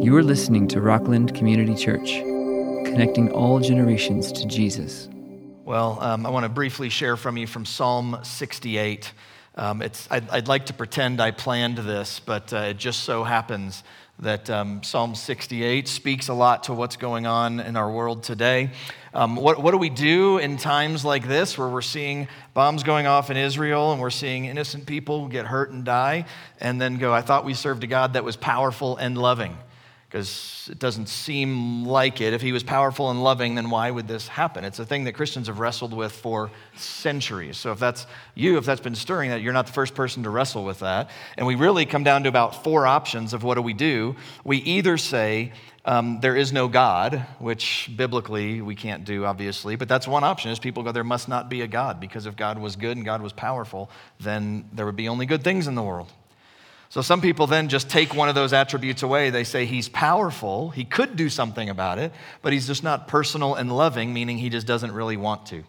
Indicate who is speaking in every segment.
Speaker 1: You are listening to Rockland Community Church, connecting all generations to Jesus.
Speaker 2: Well, um, I want to briefly share from you from Psalm 68. Um, it's, I'd, I'd, like to pretend I planned this, but uh, it just so happens that um, Psalm 68 speaks a lot to what's going on in our world today. Um, what, what do we do in times like this where we're seeing bombs going off in Israel and we're seeing innocent people get hurt and die, and then go, I thought we served a God that was powerful and loving? Because it doesn't seem like it. If he was powerful and loving, then why would this happen? It's a thing that Christians have wrestled with for centuries. So if that's you, if that's been stirring that, you're not the first person to wrestle with that. And we really come down to about four options of what do we do. We either say, um, there is no God, which biblically we can't do, obviously, but that's one option is people go, there must not be a God, because if God was good and God was powerful, then there would be only good things in the world. So some people then just take one of those attributes away. They say he's powerful, he could do something about it, but he's just not personal and loving, meaning he just doesn't really want to.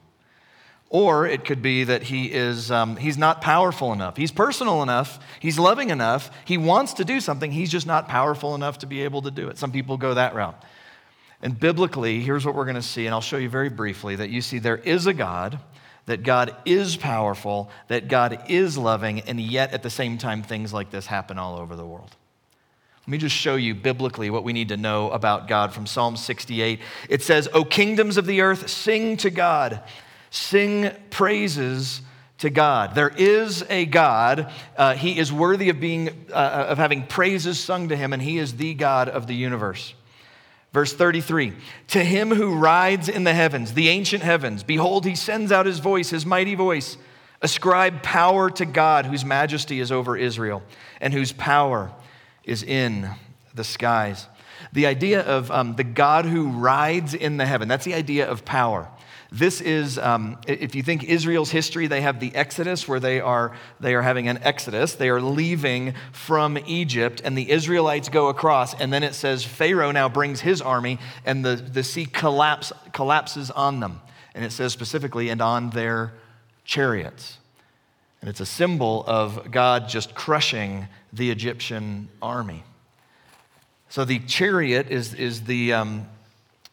Speaker 2: Or it could be that he is um, he's not powerful enough. He's personal enough. He's loving enough. He wants to do something. He's just not powerful enough to be able to do it. Some people go that route. And biblically, here's what we're going to see, and I'll show you very briefly that you see there is a God that God is powerful, that God is loving, and yet at the same time, things like this happen all over the world. Let me just show you biblically what we need to know about God from Psalm 68. It says, O kingdoms of the earth, sing to God, sing praises to God. There is a God. Uh, he is worthy of being uh, of having praises sung to him, and he is the God of the universe. Verse 33 To him who rides in the heavens, the ancient heavens, behold, he sends out his voice, his mighty voice. Ascribe power to God, whose majesty is over Israel and whose power is in the skies. The idea of um, the God who rides in the heaven, that's the idea of power. This is, um, if you think Israel's history, they have the Exodus where they are, they are having an Exodus. They are leaving from Egypt, and the Israelites go across. And then it says Pharaoh now brings his army, and the, the sea collapse, collapses on them. And it says specifically, and on their chariots. And it's a symbol of God just crushing the Egyptian army. So the chariot is, is the. Um,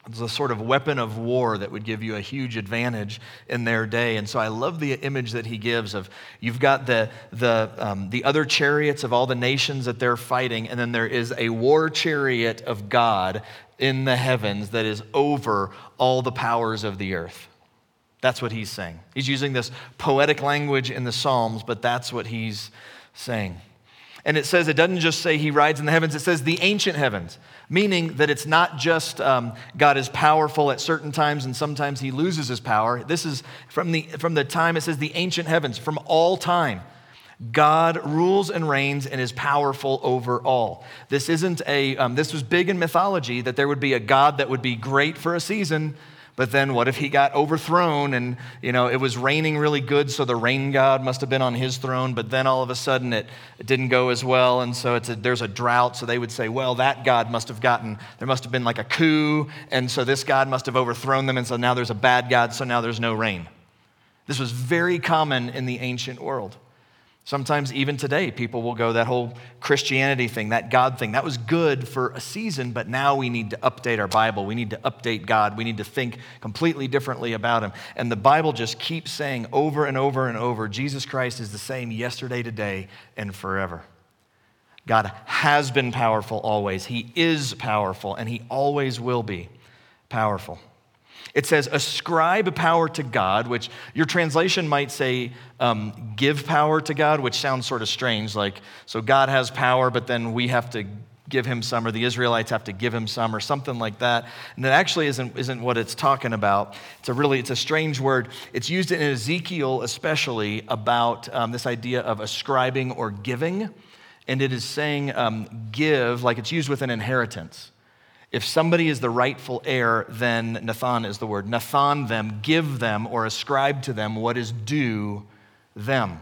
Speaker 2: it's a sort of weapon of war that would give you a huge advantage in their day. And so I love the image that he gives of you've got the, the, um, the other chariots of all the nations that they're fighting, and then there is a war chariot of God in the heavens that is over all the powers of the earth. That's what he's saying. He's using this poetic language in the Psalms, but that's what he's saying. And it says, it doesn't just say he rides in the heavens, it says the ancient heavens meaning that it's not just um, God is powerful at certain times and sometimes he loses his power. This is from the, from the time it says the ancient heavens, from all time. God rules and reigns and is powerful over all. This isn't a, um, this was big in mythology that there would be a God that would be great for a season but then what if he got overthrown and, you know, it was raining really good, so the rain god must have been on his throne, but then all of a sudden it, it didn't go as well, and so it's a, there's a drought, so they would say, well, that god must have gotten, there must have been like a coup, and so this god must have overthrown them, and so now there's a bad god, so now there's no rain. This was very common in the ancient world. Sometimes, even today, people will go that whole Christianity thing, that God thing. That was good for a season, but now we need to update our Bible. We need to update God. We need to think completely differently about Him. And the Bible just keeps saying over and over and over Jesus Christ is the same yesterday, today, and forever. God has been powerful always. He is powerful, and He always will be powerful. It says, ascribe power to God, which your translation might say, um, give power to God, which sounds sort of strange. Like, so God has power, but then we have to give him some, or the Israelites have to give him some, or something like that. And that actually isn't, isn't what it's talking about. It's a really, it's a strange word. It's used in Ezekiel, especially, about um, this idea of ascribing or giving. And it is saying um, give, like it's used with an inheritance. If somebody is the rightful heir, then Nathan is the word. Nathan them, give them, or ascribe to them what is due them.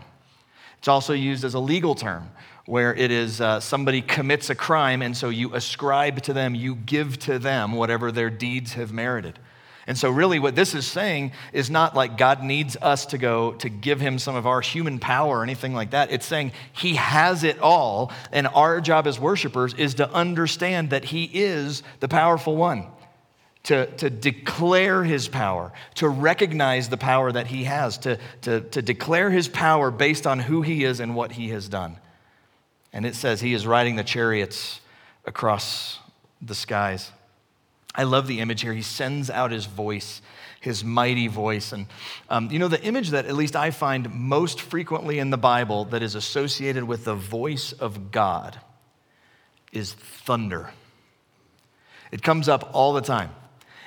Speaker 2: It's also used as a legal term where it is uh, somebody commits a crime, and so you ascribe to them, you give to them whatever their deeds have merited. And so, really, what this is saying is not like God needs us to go to give him some of our human power or anything like that. It's saying he has it all, and our job as worshipers is to understand that he is the powerful one, to, to declare his power, to recognize the power that he has, to, to, to declare his power based on who he is and what he has done. And it says he is riding the chariots across the skies. I love the image here. He sends out his voice, his mighty voice. And um, you know, the image that at least I find most frequently in the Bible that is associated with the voice of God is thunder. It comes up all the time.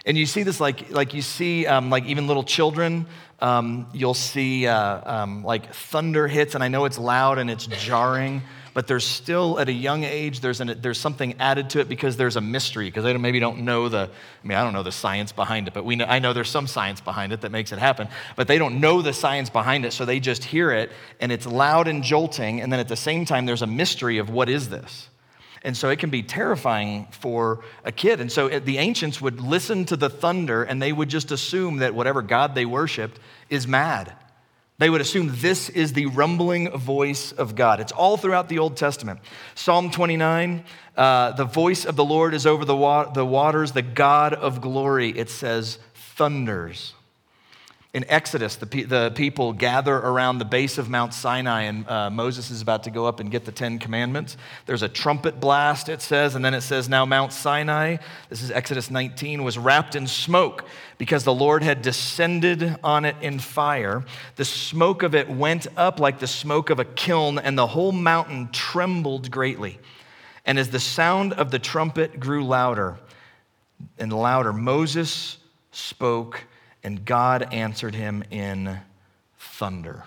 Speaker 2: And you see this like, like you see um, like even little children, um, you'll see uh, um, like thunder hits, and I know it's loud and it's jarring but there's still at a young age there's, an, there's something added to it because there's a mystery because they maybe don't know the i mean i don't know the science behind it but we know, i know there's some science behind it that makes it happen but they don't know the science behind it so they just hear it and it's loud and jolting and then at the same time there's a mystery of what is this and so it can be terrifying for a kid. And so the ancients would listen to the thunder and they would just assume that whatever God they worshiped is mad. They would assume this is the rumbling voice of God. It's all throughout the Old Testament. Psalm 29, uh, the voice of the Lord is over the, wa- the waters, the God of glory, it says, thunders. In Exodus, the, the people gather around the base of Mount Sinai, and uh, Moses is about to go up and get the Ten Commandments. There's a trumpet blast, it says, and then it says, Now Mount Sinai, this is Exodus 19, was wrapped in smoke because the Lord had descended on it in fire. The smoke of it went up like the smoke of a kiln, and the whole mountain trembled greatly. And as the sound of the trumpet grew louder and louder, Moses spoke and God answered him in thunder.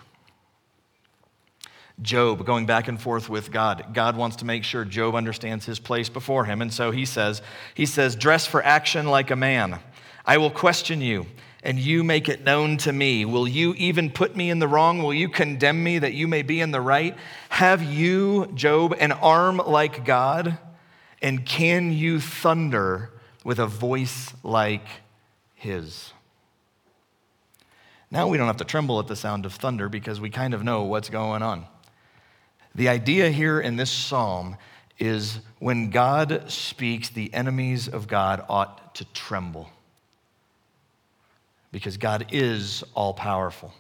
Speaker 2: Job going back and forth with God. God wants to make sure Job understands his place before him. And so he says, he says, dress for action like a man. I will question you, and you make it known to me. Will you even put me in the wrong? Will you condemn me that you may be in the right? Have you, Job, an arm like God? And can you thunder with a voice like his? Now we don't have to tremble at the sound of thunder because we kind of know what's going on. The idea here in this psalm is when God speaks, the enemies of God ought to tremble because God is all powerful.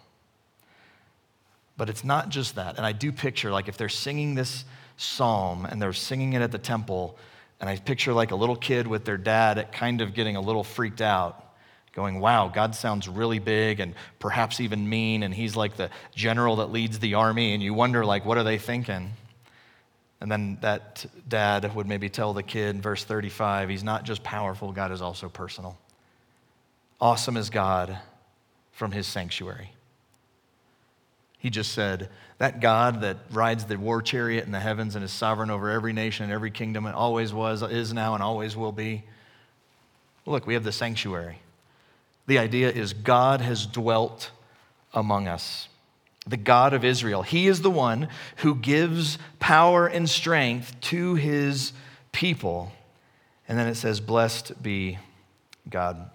Speaker 2: But it's not just that. And I do picture, like, if they're singing this psalm and they're singing it at the temple, and I picture like a little kid with their dad kind of getting a little freaked out going, wow, God sounds really big and perhaps even mean, and he's like the general that leads the army, and you wonder, like, what are they thinking? And then that dad would maybe tell the kid in verse 35, he's not just powerful, God is also personal. Awesome is God from his sanctuary. He just said, that God that rides the war chariot in the heavens and is sovereign over every nation and every kingdom, and always was, is now, and always will be. Look, we have the sanctuary. The idea is God has dwelt among us. The God of Israel. He is the one who gives power and strength to his people. And then it says, Blessed be God.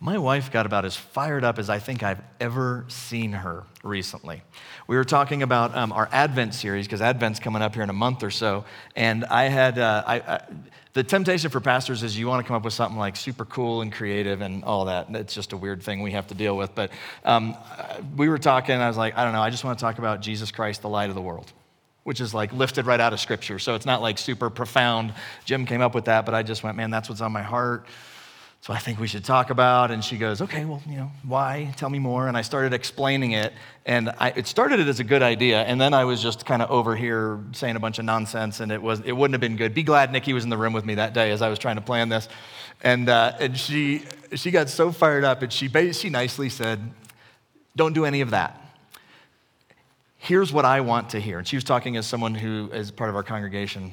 Speaker 2: My wife got about as fired up as I think I've ever seen her recently. We were talking about um, our Advent series because Advent's coming up here in a month or so, and I had uh, I, I, the temptation for pastors is you want to come up with something like super cool and creative and all that. It's just a weird thing we have to deal with. But um, we were talking, I was like, I don't know, I just want to talk about Jesus Christ, the light of the world which is like lifted right out of scripture. So it's not like super profound. Jim came up with that, but I just went, man, that's what's on my heart. So I think we should talk about. And she goes, okay, well, you know, why? Tell me more. And I started explaining it. And I, it started it as a good idea. And then I was just kind of over here saying a bunch of nonsense. And it, was, it wouldn't have been good. Be glad Nikki was in the room with me that day as I was trying to plan this. And, uh, and she, she got so fired up. And she, she nicely said, don't do any of that. Here's what I want to hear. And she was talking as someone who is part of our congregation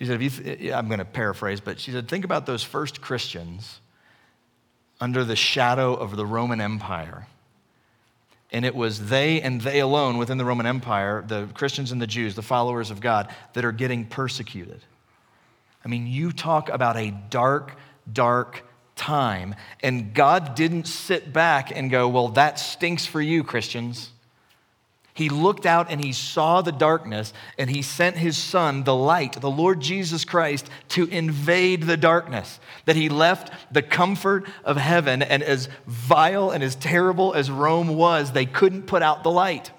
Speaker 2: she said, th- I'm going to paraphrase, but she said, think about those first Christians under the shadow of the Roman Empire. And it was they and they alone within the Roman Empire, the Christians and the Jews, the followers of God, that are getting persecuted. I mean, you talk about a dark, dark time. And God didn't sit back and go, Well, that stinks for you, Christians. He looked out and he saw the darkness, and he sent his son, the light, the Lord Jesus Christ, to invade the darkness. That he left the comfort of heaven, and as vile and as terrible as Rome was, they couldn't put out the light.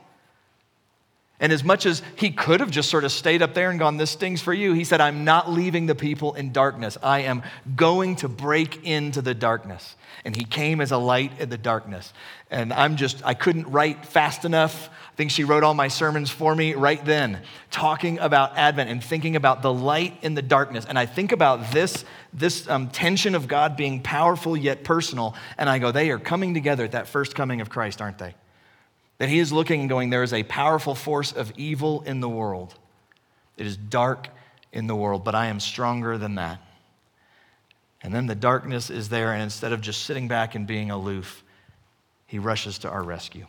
Speaker 2: And as much as he could have just sort of stayed up there and gone, This stings for you, he said, I'm not leaving the people in darkness. I am going to break into the darkness. And he came as a light in the darkness. And I'm just, I couldn't write fast enough. I think she wrote all my sermons for me right then, talking about Advent and thinking about the light in the darkness. And I think about this, this um, tension of God being powerful yet personal. And I go, They are coming together at that first coming of Christ, aren't they? That he is looking and going, there is a powerful force of evil in the world. It is dark in the world, but I am stronger than that. And then the darkness is there, and instead of just sitting back and being aloof, he rushes to our rescue.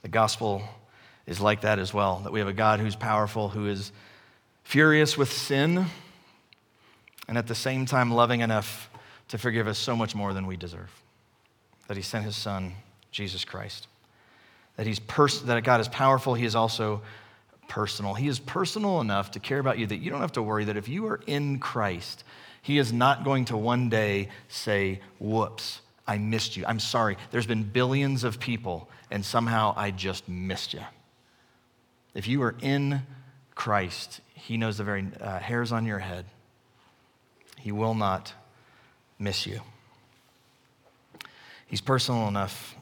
Speaker 2: The gospel is like that as well that we have a God who's powerful, who is furious with sin, and at the same time loving enough to forgive us so much more than we deserve that he sent his son, Jesus Christ. That, he's pers- that God is powerful, he is also personal. He is personal enough to care about you that you don't have to worry that if you are in Christ, he is not going to one day say, Whoops, I missed you. I'm sorry. There's been billions of people, and somehow I just missed you. If you are in Christ, he knows the very uh, hairs on your head. He will not miss you. He's personal enough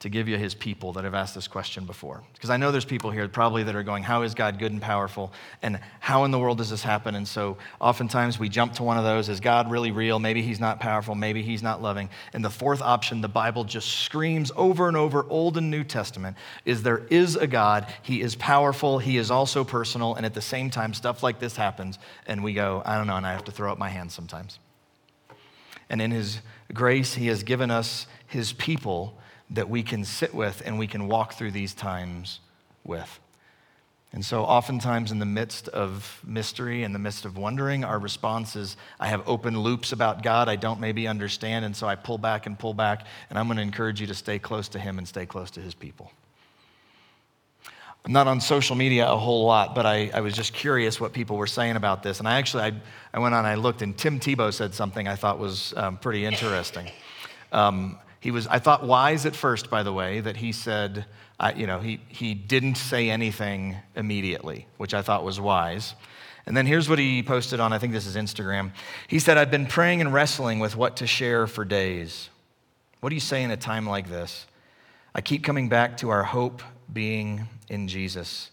Speaker 2: to give you his people that have asked this question before. Because I know there's people here probably that are going, How is God good and powerful? And how in the world does this happen? And so oftentimes we jump to one of those Is God really real? Maybe he's not powerful. Maybe he's not loving. And the fourth option, the Bible just screams over and over, Old and New Testament, is there is a God. He is powerful. He is also personal. And at the same time, stuff like this happens. And we go, I don't know. And I have to throw up my hands sometimes. And in his grace, He has given us His people that we can sit with and we can walk through these times with. And so, oftentimes, in the midst of mystery, in the midst of wondering, our response is I have open loops about God I don't maybe understand, and so I pull back and pull back, and I'm going to encourage you to stay close to Him and stay close to His people. I'm not on social media a whole lot, but I, I was just curious what people were saying about this. And I actually, I, I went on, I looked, and Tim Tebow said something I thought was um, pretty interesting. Um, he was, I thought, wise at first, by the way, that he said, uh, you know, he, he didn't say anything immediately, which I thought was wise. And then here's what he posted on, I think this is Instagram. He said, I've been praying and wrestling with what to share for days. What do you say in a time like this? I keep coming back to our hope being in Jesus.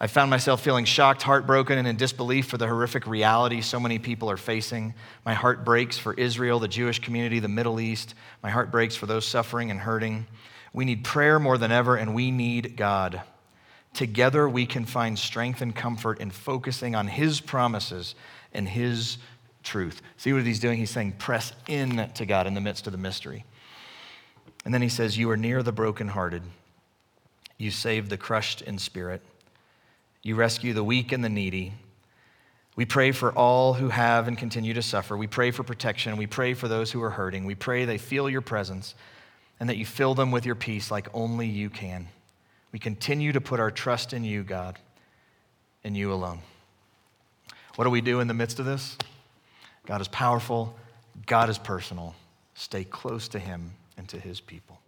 Speaker 2: I found myself feeling shocked, heartbroken, and in disbelief for the horrific reality so many people are facing. My heart breaks for Israel, the Jewish community, the Middle East. My heart breaks for those suffering and hurting. We need prayer more than ever, and we need God. Together, we can find strength and comfort in focusing on His promises and His truth. See what he's doing? He's saying, press in to God in the midst of the mystery. And then he says, You are near the brokenhearted. You save the crushed in spirit. You rescue the weak and the needy. We pray for all who have and continue to suffer. We pray for protection. We pray for those who are hurting. We pray they feel your presence and that you fill them with your peace like only you can. We continue to put our trust in you, God, and you alone. What do we do in the midst of this? God is powerful, God is personal. Stay close to him and to his people.